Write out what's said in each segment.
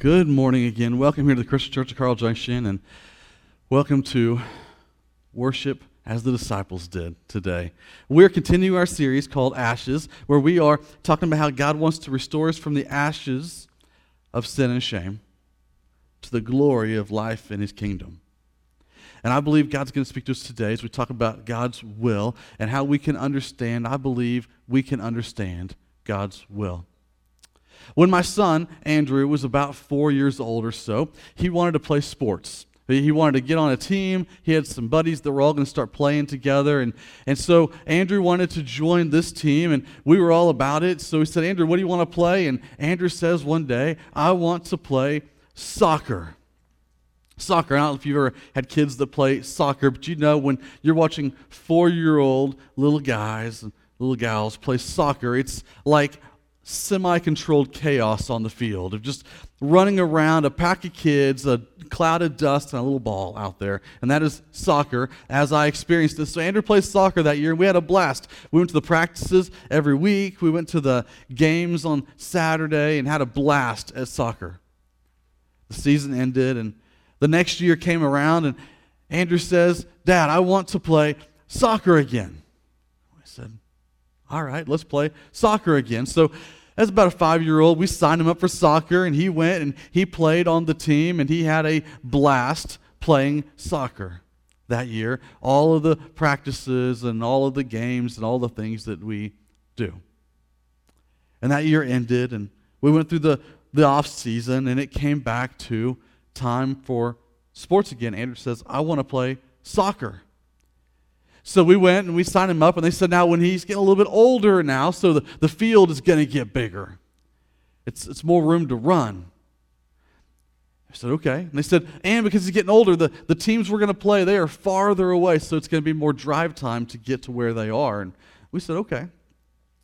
Good morning again. Welcome here to the Christian Church of Carl Junction, and welcome to worship as the disciples did today. We're continuing our series called Ashes, where we are talking about how God wants to restore us from the ashes of sin and shame to the glory of life in His kingdom. And I believe God's going to speak to us today as we talk about God's will and how we can understand. I believe we can understand God's will. When my son, Andrew, was about four years old or so, he wanted to play sports. He wanted to get on a team. He had some buddies that were all going to start playing together. And, and so Andrew wanted to join this team, and we were all about it. So he said, Andrew, what do you want to play? And Andrew says one day, I want to play soccer. Soccer. I don't know if you've ever had kids that play soccer, but you know when you're watching four year old little guys and little gals play soccer, it's like semi controlled chaos on the field of just running around a pack of kids, a cloud of dust, and a little ball out there. And that is soccer as I experienced this. So Andrew played soccer that year, and we had a blast. We went to the practices every week, we went to the games on Saturday, and had a blast at soccer. The season ended, and the next year came around, and Andrew says, Dad, I want to play soccer again. I said, All right, let's play soccer again. So as about a five year old, we signed him up for soccer, and he went and he played on the team, and he had a blast playing soccer that year. All of the practices and all of the games and all the things that we do. And that year ended, and we went through the, the off season, and it came back to time for sports again. Andrew says, I want to play soccer. So we went and we signed him up, and they said now when he's getting a little bit older now, so the, the field is going to get bigger. It's, it's more room to run. I said, okay. And they said, and because he's getting older, the, the teams we're going to play, they are farther away, so it's going to be more drive time to get to where they are. And we said, okay.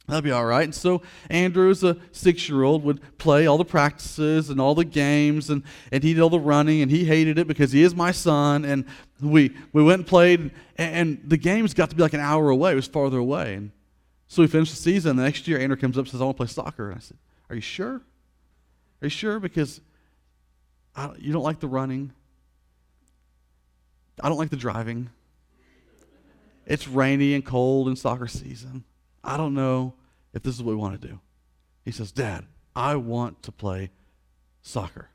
That'll be all right. And so Andrew, as a six year old, would play all the practices and all the games, and, and he did all the running, and he hated it because he is my son. And we, we went and played, and, and the games got to be like an hour away. It was farther away. And so we finished the season. The next year, Andrew comes up and says, I want to play soccer. And I said, Are you sure? Are you sure? Because don't, you don't like the running. I don't like the driving. It's rainy and cold in soccer season. I don't know if this is what we want to do. He says, Dad, I want to play soccer.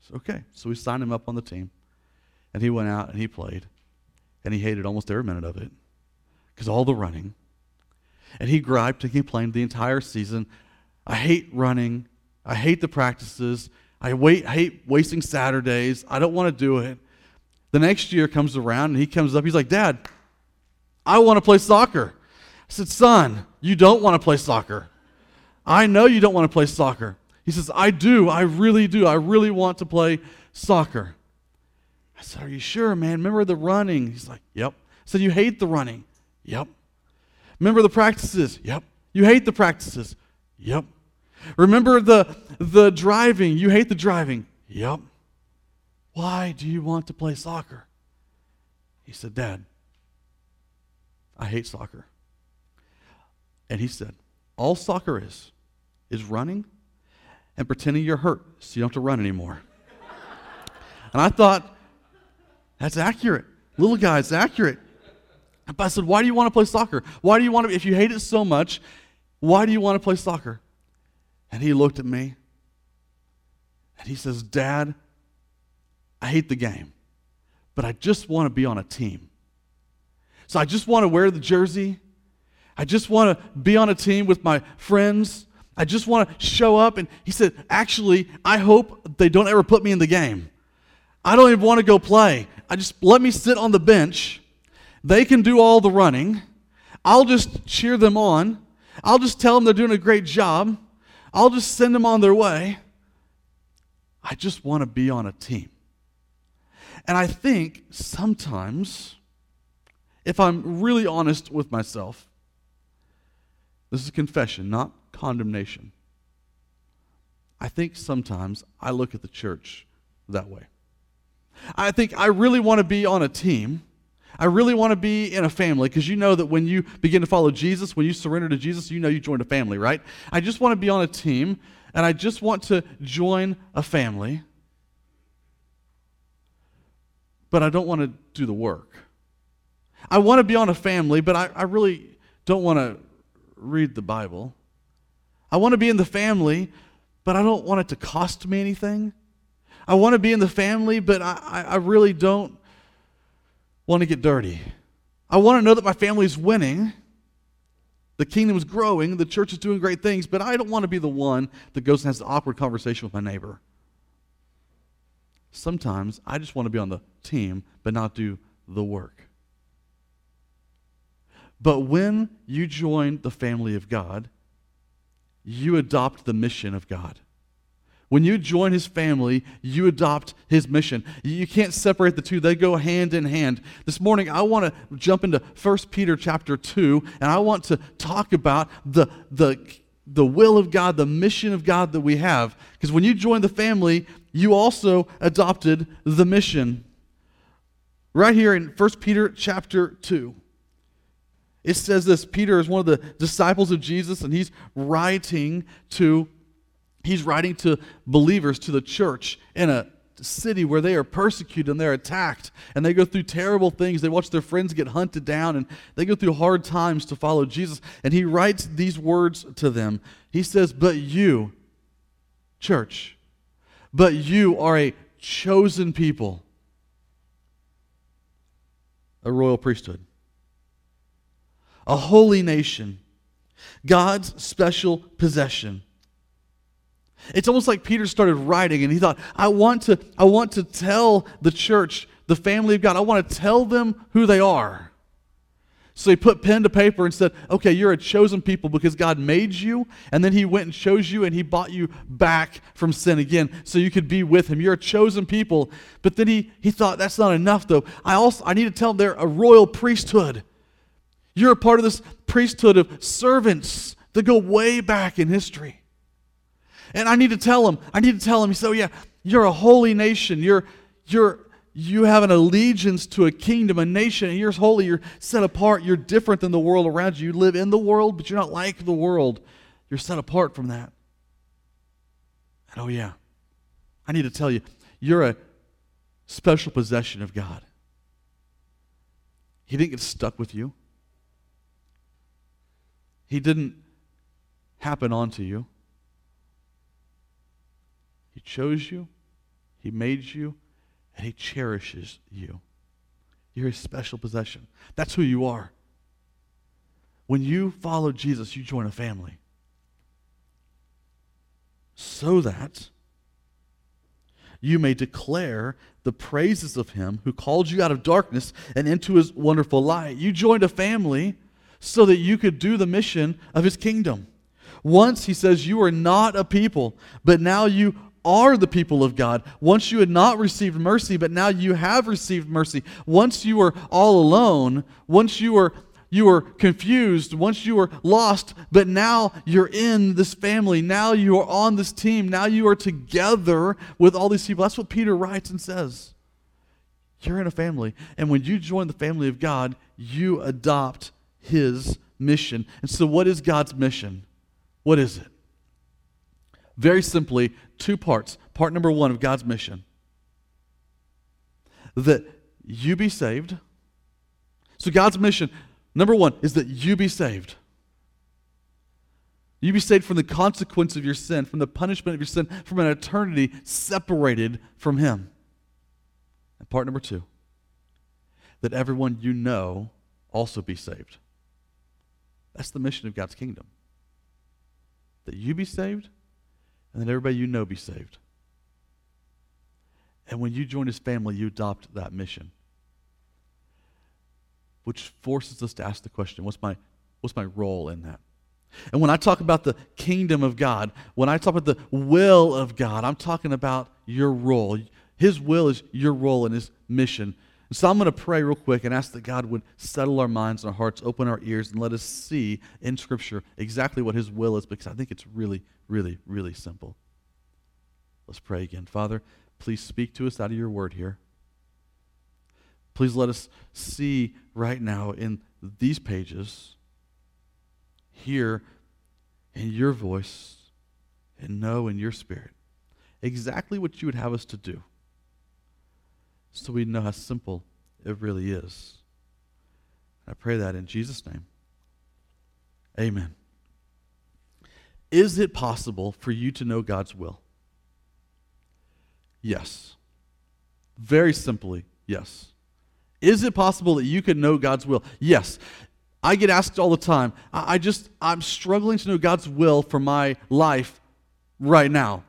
So, okay. So we signed him up on the team. And he went out and he played. And he hated almost every minute of it because all the running. And he griped and complained the entire season. I hate running. I hate the practices. I wait, hate wasting Saturdays. I don't want to do it. The next year comes around and he comes up. He's like, Dad, I want to play soccer. I said, Son, you don't want to play soccer. I know you don't want to play soccer. He says, I do. I really do. I really want to play soccer. I said, Are you sure, man? Remember the running? He's like, Yep. I said, You hate the running? Yep. Remember the practices? Yep. You hate the practices? Yep. Remember the, the driving? You hate the driving? Yep. Why do you want to play soccer? He said, Dad, I hate soccer. And he said, All soccer is, is running and pretending you're hurt so you don't have to run anymore. and I thought, that's accurate. Little guy, it's accurate. But I said, Why do you want to play soccer? Why do you want to, if you hate it so much, why do you want to play soccer? And he looked at me and he says, Dad, I hate the game, but I just want to be on a team. So I just want to wear the jersey I just want to be on a team with my friends. I just want to show up. And he said, Actually, I hope they don't ever put me in the game. I don't even want to go play. I just let me sit on the bench. They can do all the running. I'll just cheer them on. I'll just tell them they're doing a great job. I'll just send them on their way. I just want to be on a team. And I think sometimes, if I'm really honest with myself, this is confession, not condemnation. I think sometimes I look at the church that way. I think I really want to be on a team. I really want to be in a family because you know that when you begin to follow Jesus, when you surrender to Jesus, you know you joined a family, right? I just want to be on a team and I just want to join a family, but I don't want to do the work. I want to be on a family, but I, I really don't want to read the Bible. I want to be in the family, but I don't want it to cost me anything. I want to be in the family, but I, I really don't want to get dirty. I want to know that my family is winning, the kingdom is growing, the church is doing great things, but I don't want to be the one that goes and has the awkward conversation with my neighbor. Sometimes I just want to be on the team, but not do the work. But when you join the family of God, you adopt the mission of God. When you join his family, you adopt his mission. You can't separate the two. They go hand in hand. This morning I want to jump into 1 Peter chapter 2 and I want to talk about the the the will of God, the mission of God that we have. Because when you join the family, you also adopted the mission. Right here in 1 Peter chapter 2. It says this Peter is one of the disciples of Jesus, and he's writing to he's writing to believers, to the church in a city where they are persecuted and they're attacked and they go through terrible things. They watch their friends get hunted down and they go through hard times to follow Jesus. And he writes these words to them. He says, But you, church, but you are a chosen people, a royal priesthood, a holy nation, God's special possession it's almost like Peter started writing and he thought, I want to, I want to tell the church, the family of God, I want to tell them who they are. So he put pen to paper and said, Okay, you're a chosen people because God made you, and then he went and chose you and he bought you back from sin again so you could be with him. You're a chosen people. But then he, he thought, That's not enough, though. I also I need to tell them they're a royal priesthood. You're a part of this priesthood of servants that go way back in history. And I need to tell him, I need to tell him, he said, oh, yeah, you're a holy nation. You're, you're, you have an allegiance to a kingdom, a nation, and you're holy. You're set apart. You're different than the world around you. You live in the world, but you're not like the world. You're set apart from that. And oh, yeah, I need to tell you, you're a special possession of God. He didn't get stuck with you, He didn't happen onto you. He chose you, He made you, and He cherishes you. You're His special possession. That's who you are. When you follow Jesus, you join a family. So that you may declare the praises of Him who called you out of darkness and into His wonderful light. You joined a family so that you could do the mission of His kingdom. Once, He says, you are not a people, but now you are the people of God. Once you had not received mercy, but now you have received mercy. Once you were all alone, once you were you were confused, once you were lost, but now you're in this family. Now you are on this team. Now you are together with all these people. That's what Peter writes and says. You're in a family. And when you join the family of God, you adopt his mission. And so, what is God's mission? What is it? Very simply, two parts. Part number one of God's mission that you be saved. So, God's mission, number one, is that you be saved. You be saved from the consequence of your sin, from the punishment of your sin, from an eternity separated from Him. And part number two, that everyone you know also be saved. That's the mission of God's kingdom. That you be saved and that everybody you know be saved. And when you join his family, you adopt that mission. Which forces us to ask the question what's my, what's my role in that? And when I talk about the kingdom of God, when I talk about the will of God, I'm talking about your role. His will is your role in his mission and so I'm going to pray real quick and ask that God would settle our minds and our hearts, open our ears, and let us see in Scripture exactly what His will is because I think it's really, really, really simple. Let's pray again. Father, please speak to us out of your word here. Please let us see right now in these pages, hear in your voice, and know in your spirit exactly what you would have us to do so we know how simple it really is. I pray that in Jesus' name. Amen. Is it possible for you to know God's will? Yes. Very simply, yes. Is it possible that you can know God's will? Yes. I get asked all the time. I just, I'm struggling to know God's will for my life right now.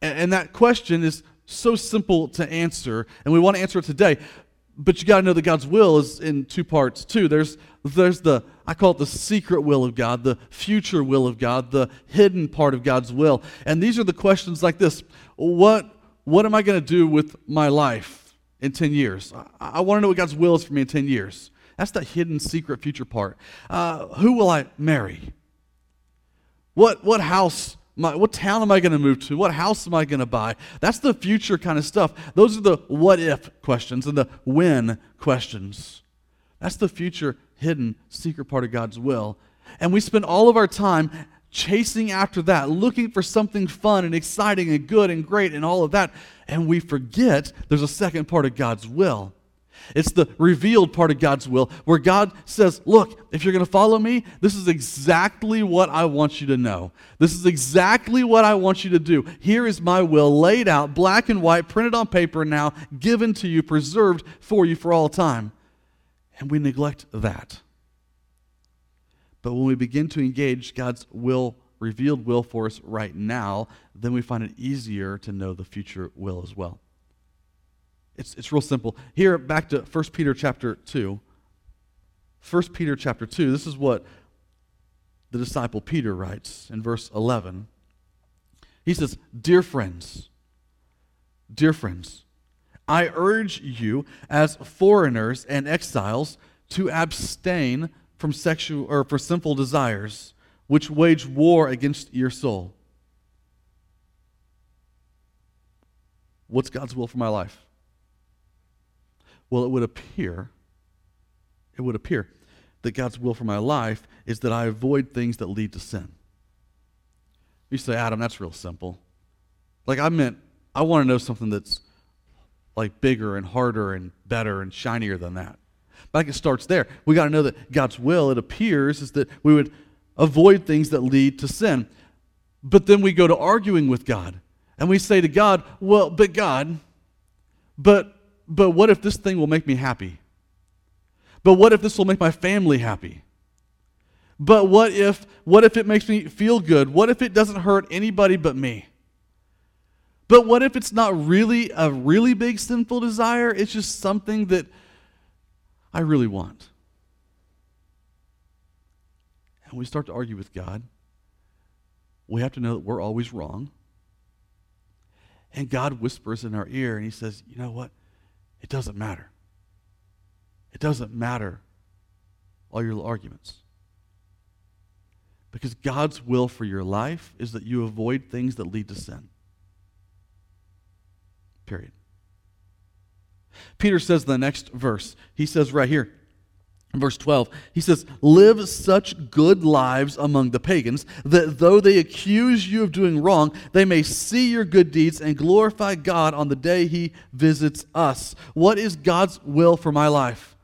And, and that question is so simple to answer, and we want to answer it today. But you got to know that God's will is in two parts too. There's there's the I call it the secret will of God, the future will of God, the hidden part of God's will. And these are the questions like this. What what am I going to do with my life in 10 years? I, I want to know what God's will is for me in 10 years. That's the hidden secret future part. Uh, who will I marry? What what house my, what town am I going to move to? What house am I going to buy? That's the future kind of stuff. Those are the what if questions and the when questions. That's the future, hidden, secret part of God's will. And we spend all of our time chasing after that, looking for something fun and exciting and good and great and all of that. And we forget there's a second part of God's will. It's the revealed part of God's will where God says, Look, if you're going to follow me, this is exactly what I want you to know. This is exactly what I want you to do. Here is my will laid out, black and white, printed on paper now, given to you, preserved for you for all time. And we neglect that. But when we begin to engage God's will, revealed will for us right now, then we find it easier to know the future will as well. It's, it's real simple. Here, back to 1 Peter chapter 2. 1 Peter chapter 2, this is what the disciple Peter writes in verse 11. He says, Dear friends, dear friends, I urge you as foreigners and exiles to abstain from sexual or for sinful desires which wage war against your soul. What's God's will for my life? Well, it would appear, it would appear that God's will for my life is that I avoid things that lead to sin. You say, Adam, that's real simple. Like I meant, I want to know something that's like bigger and harder and better and shinier than that. But it starts there. We got to know that God's will, it appears, is that we would avoid things that lead to sin. But then we go to arguing with God. And we say to God, well, but God, but but what if this thing will make me happy? But what if this will make my family happy? But what if what if it makes me feel good? What if it doesn't hurt anybody but me? But what if it's not really a really big sinful desire? It's just something that I really want. And we start to argue with God. We have to know that we're always wrong. And God whispers in our ear and he says, "You know what? It doesn't matter. It doesn't matter all your arguments. Because God's will for your life is that you avoid things that lead to sin. Period. Peter says the next verse, he says right here, verse 12, he says, Live such good lives among the pagans that though they accuse you of doing wrong, they may see your good deeds and glorify God on the day he visits us. What is God's will for my life?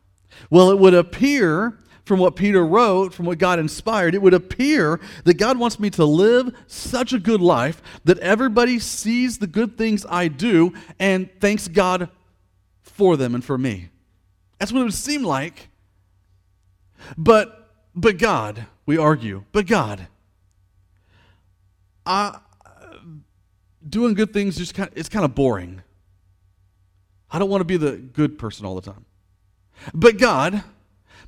Well, it would appear from what Peter wrote, from what God inspired, it would appear that God wants me to live such a good life that everybody sees the good things I do and thanks God for them and for me. That's what it would seem like but, but God, we argue, but God, I, doing good things just kind of, it's kind of boring. I don't want to be the good person all the time. But God,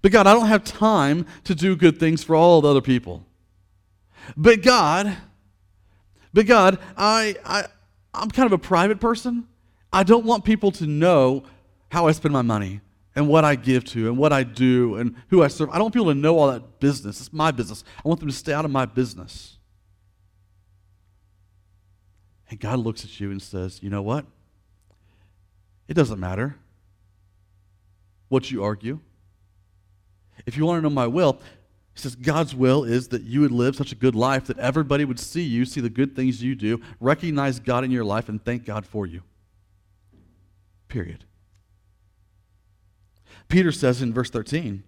but God, I don't have time to do good things for all the other people. But God, but God, I, I, I'm kind of a private person. I don't want people to know how I spend my money and what I give to and what I do and who I serve. I don't want people to know all that business. It's my business. I want them to stay out of my business. And God looks at you and says, You know what? It doesn't matter what you argue. If you want to know my will, He says, God's will is that you would live such a good life that everybody would see you, see the good things you do, recognize God in your life, and thank God for you. Period. Peter says in verse 13,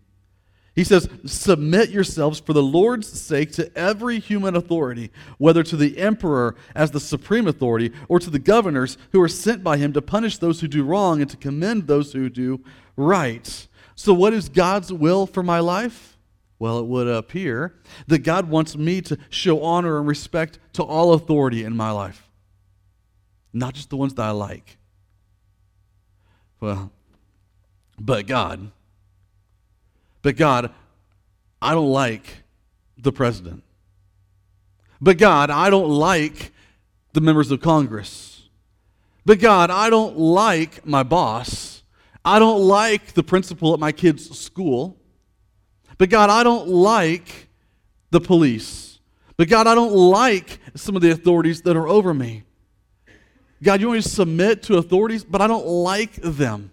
he says, Submit yourselves for the Lord's sake to every human authority, whether to the emperor as the supreme authority, or to the governors who are sent by him to punish those who do wrong and to commend those who do right. So, what is God's will for my life? Well, it would appear that God wants me to show honor and respect to all authority in my life, not just the ones that I like. Well, but God but God, I don't like the president. But God, I don't like the members of Congress. But God, I don't like my boss. I don't like the principal at my kid's school. But God, I don't like the police. But God, I don't like some of the authorities that are over me. God, you want me to submit to authorities, but I don't like them.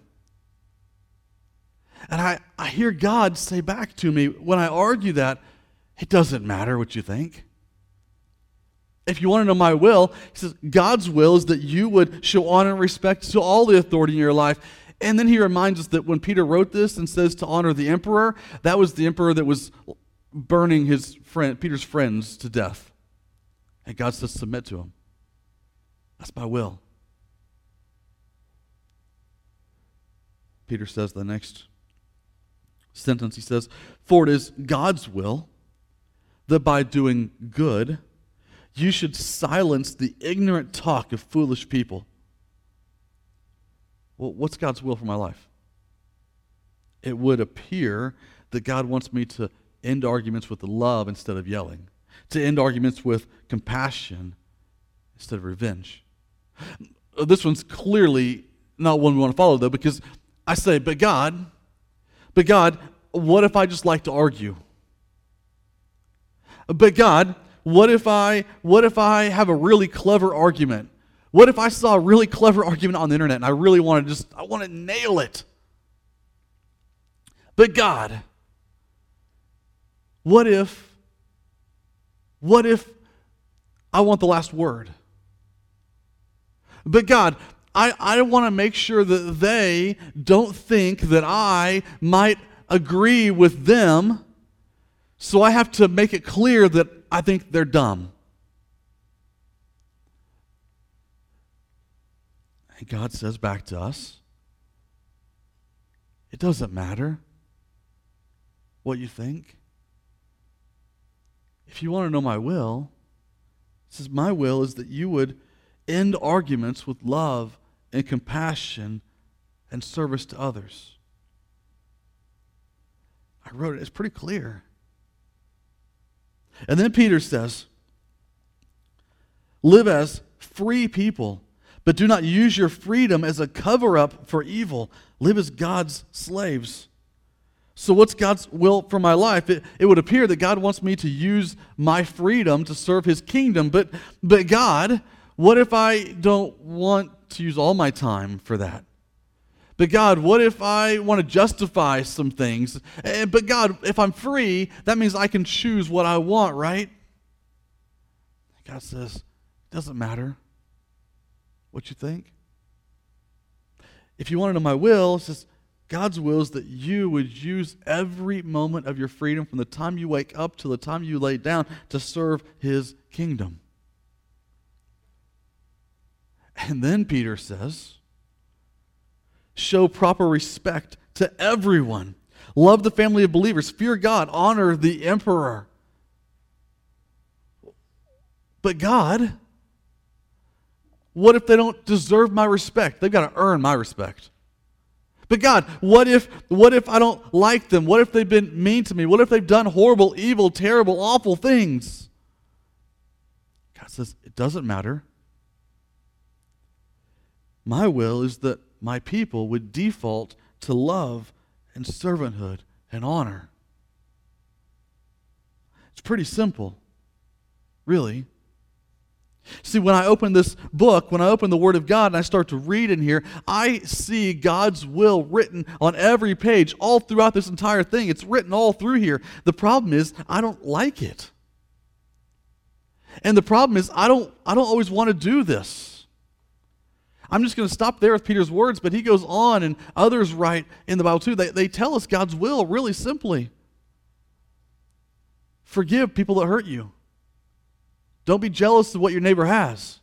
And I, I hear God say back to me when I argue that, it doesn't matter what you think. If you want to know my will, he says, God's will is that you would show honor and respect to all the authority in your life. And then he reminds us that when Peter wrote this and says to honor the emperor, that was the emperor that was burning his friend, Peter's friends to death. And God says, submit to him. That's my will. Peter says the next sentence, he says, For it is God's will that by doing good, you should silence the ignorant talk of foolish people. Well, what's God's will for my life? It would appear that God wants me to end arguments with love instead of yelling, to end arguments with compassion instead of revenge. This one's clearly not one we want to follow, though, because I say, but God, but God, what if I just like to argue? But God, what if I what if I have a really clever argument? What if I saw a really clever argument on the internet and I really want to just I want to nail it? But God, what if what if I want the last word? But God, I, I want to make sure that they don't think that I might agree with them, so I have to make it clear that I think they're dumb. And God says back to us, it doesn't matter what you think. If you want to know my will, it says, My will is that you would end arguments with love and compassion and service to others. I wrote it, it's pretty clear. And then Peter says, Live as free people, but do not use your freedom as a cover up for evil. Live as God's slaves. So, what's God's will for my life? It, it would appear that God wants me to use my freedom to serve his kingdom, but, but God, what if I don't want to use all my time for that. But God, what if I want to justify some things? Eh, but God, if I'm free, that means I can choose what I want, right? God says, it doesn't matter what you think. If you want to know my will, it says, God's will is that you would use every moment of your freedom from the time you wake up till the time you lay down to serve his kingdom. And then Peter says, show proper respect to everyone. Love the family of believers. Fear God. Honor the emperor. But God, what if they don't deserve my respect? They've got to earn my respect. But God, what if what if I don't like them? What if they've been mean to me? What if they've done horrible, evil, terrible, awful things? God says, it doesn't matter. My will is that my people would default to love and servanthood and honor. It's pretty simple, really. See, when I open this book, when I open the Word of God and I start to read in here, I see God's will written on every page, all throughout this entire thing. It's written all through here. The problem is, I don't like it. And the problem is, I don't, I don't always want to do this. I'm just going to stop there with Peter's words, but he goes on, and others write in the Bible too. They, they tell us God's will really simply forgive people that hurt you. Don't be jealous of what your neighbor has.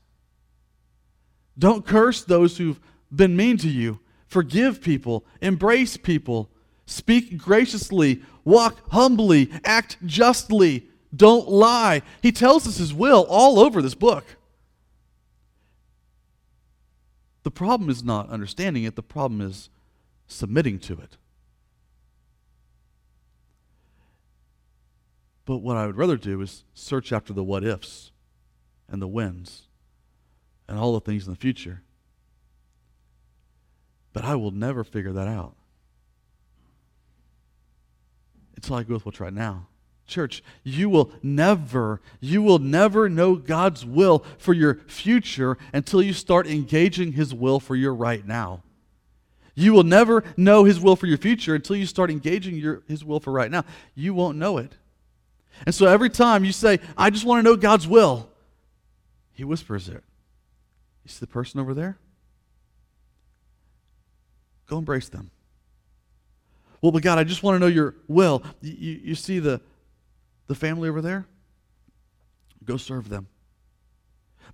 Don't curse those who've been mean to you. Forgive people, embrace people, speak graciously, walk humbly, act justly, don't lie. He tells us his will all over this book. The problem is not understanding it, the problem is submitting to it. But what I would rather do is search after the what ifs and the whens and all the things in the future. But I will never figure that out until I go with what's right now. Church, you will never, you will never know God's will for your future until you start engaging His will for your right now. You will never know His will for your future until you start engaging your, His will for right now. You won't know it. And so every time you say, I just want to know God's will, He whispers it. You see the person over there? Go embrace them. Well, but God, I just want to know your will. You, you see the, the family over there? Go serve them.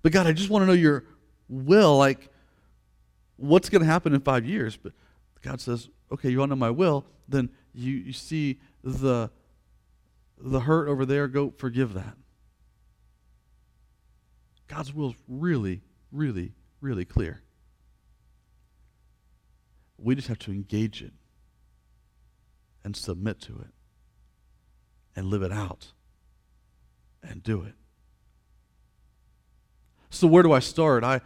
But God, I just want to know your will. Like, what's going to happen in five years? But God says, okay, you want to know my will? Then you, you see the, the hurt over there, go forgive that. God's will is really, really, really clear. We just have to engage it and submit to it and live it out and do it. So, where do I start? I,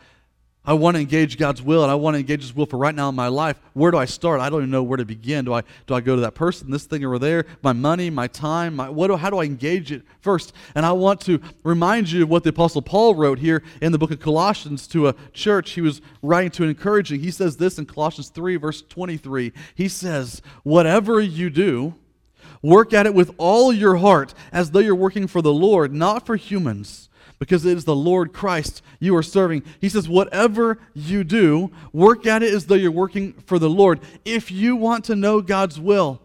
I want to engage God's will and I want to engage His will for right now in my life. Where do I start? I don't even know where to begin. Do I, do I go to that person, this thing over there, my money, my time? My, what do, how do I engage it first? And I want to remind you of what the Apostle Paul wrote here in the book of Colossians to a church he was writing to and encouraging. He says this in Colossians 3, verse 23. He says, Whatever you do, Work at it with all your heart, as though you're working for the Lord, not for humans, because it is the Lord Christ you are serving. He says, Whatever you do, work at it as though you're working for the Lord. If you want to know God's will,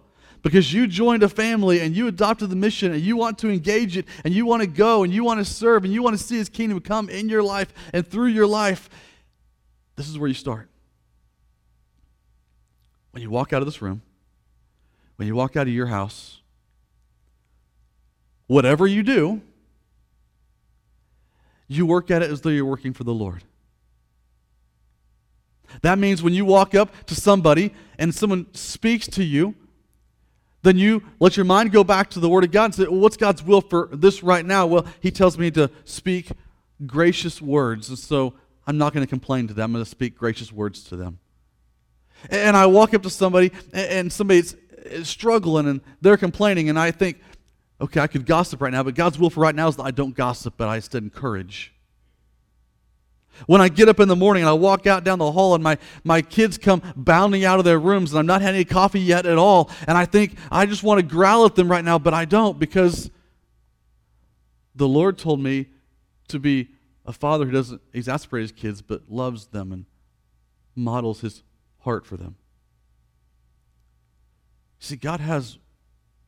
because you joined a family and you adopted the mission and you want to engage it and you want to go and you want to serve and you want to see his kingdom come in your life and through your life, this is where you start. When you walk out of this room, when you walk out of your house, whatever you do, you work at it as though you're working for the Lord. That means when you walk up to somebody and someone speaks to you, then you let your mind go back to the Word of God and say, well, What's God's will for this right now? Well, He tells me to speak gracious words. And so I'm not going to complain to them. I'm going to speak gracious words to them. And I walk up to somebody, and somebody's is struggling and they're complaining, and I think, okay, I could gossip right now, but God's will for right now is that I don't gossip, but I instead encourage. When I get up in the morning and I walk out down the hall and my, my kids come bounding out of their rooms and I'm not had any coffee yet at all, and I think I just want to growl at them right now, but I don't because the Lord told me to be a father who doesn't exasperate his kids but loves them and models his heart for them. See, God has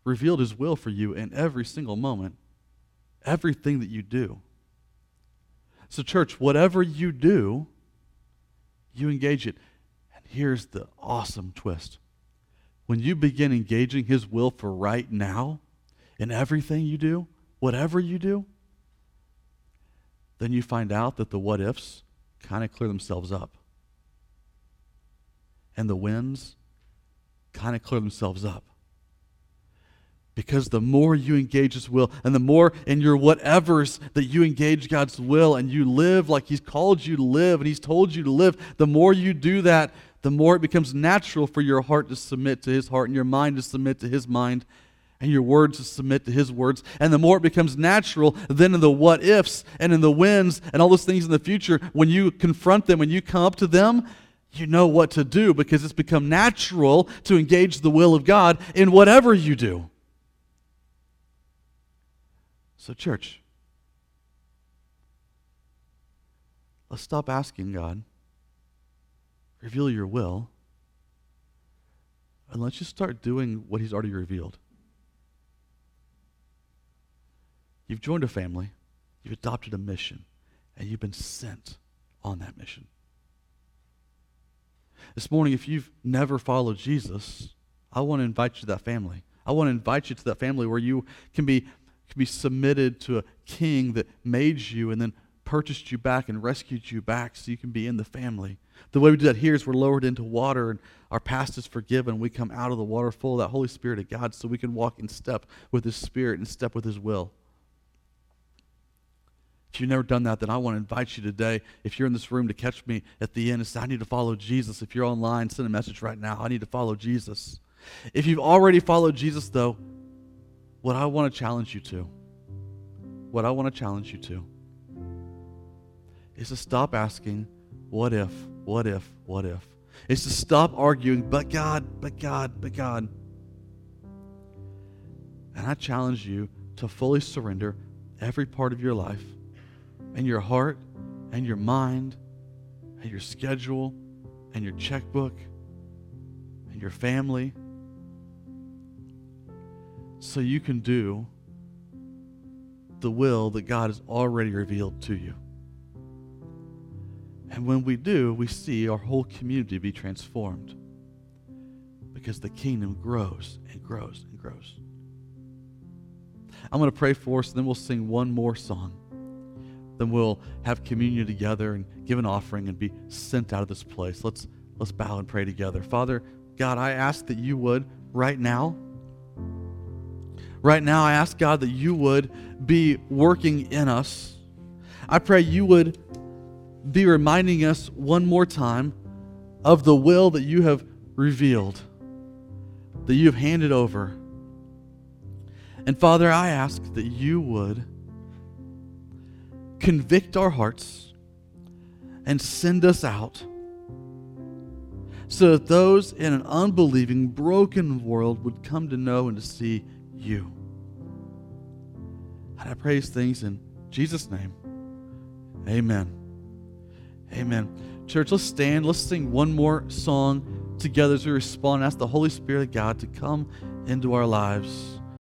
revealed His will for you in every single moment, everything that you do. So, church, whatever you do, you engage it. And here's the awesome twist when you begin engaging His will for right now in everything you do, whatever you do, then you find out that the what ifs kind of clear themselves up. And the whens kind of clear themselves up. Because the more you engage His will, and the more in your whatevers that you engage God's will and you live like He's called you to live and He's told you to live, the more you do that, the more it becomes natural for your heart to submit to His heart and your mind to submit to His mind. and your words to submit to his words. And the more it becomes natural, then in the what ifs and in the wins and all those things in the future, when you confront them, when you come up to them, you know what to do because it's become natural to engage the will of God in whatever you do. So, church, let's stop asking God, reveal your will, and let's just start doing what He's already revealed. You've joined a family, you've adopted a mission, and you've been sent on that mission. This morning, if you've never followed Jesus, I want to invite you to that family. I want to invite you to that family where you can be, can be submitted to a king that made you and then purchased you back and rescued you back so you can be in the family. The way we do that here is we're lowered into water and our past is forgiven. We come out of the water full of that Holy Spirit of God so we can walk in step with His Spirit and step with His will. If you've never done that, then I want to invite you today, if you're in this room, to catch me at the end and say, I need to follow Jesus. If you're online, send a message right now. I need to follow Jesus. If you've already followed Jesus, though, what I want to challenge you to, what I want to challenge you to, is to stop asking, what if, what if, what if? Is to stop arguing, but God, but God, but God. And I challenge you to fully surrender every part of your life and your heart and your mind and your schedule and your checkbook and your family so you can do the will that God has already revealed to you. And when we do, we see our whole community be transformed because the kingdom grows and grows and grows. I'm going to pray for us, and then we'll sing one more song then we'll have communion together and give an offering and be sent out of this place. Let's let's bow and pray together. Father, God, I ask that you would right now right now I ask God that you would be working in us. I pray you would be reminding us one more time of the will that you have revealed, that you have handed over. And Father, I ask that you would convict our hearts and send us out so that those in an unbelieving, broken world would come to know and to see you. And I praise things in Jesus' name. Amen. Amen. Church, let's stand. Let's sing one more song together as we respond. Ask the Holy Spirit of God to come into our lives.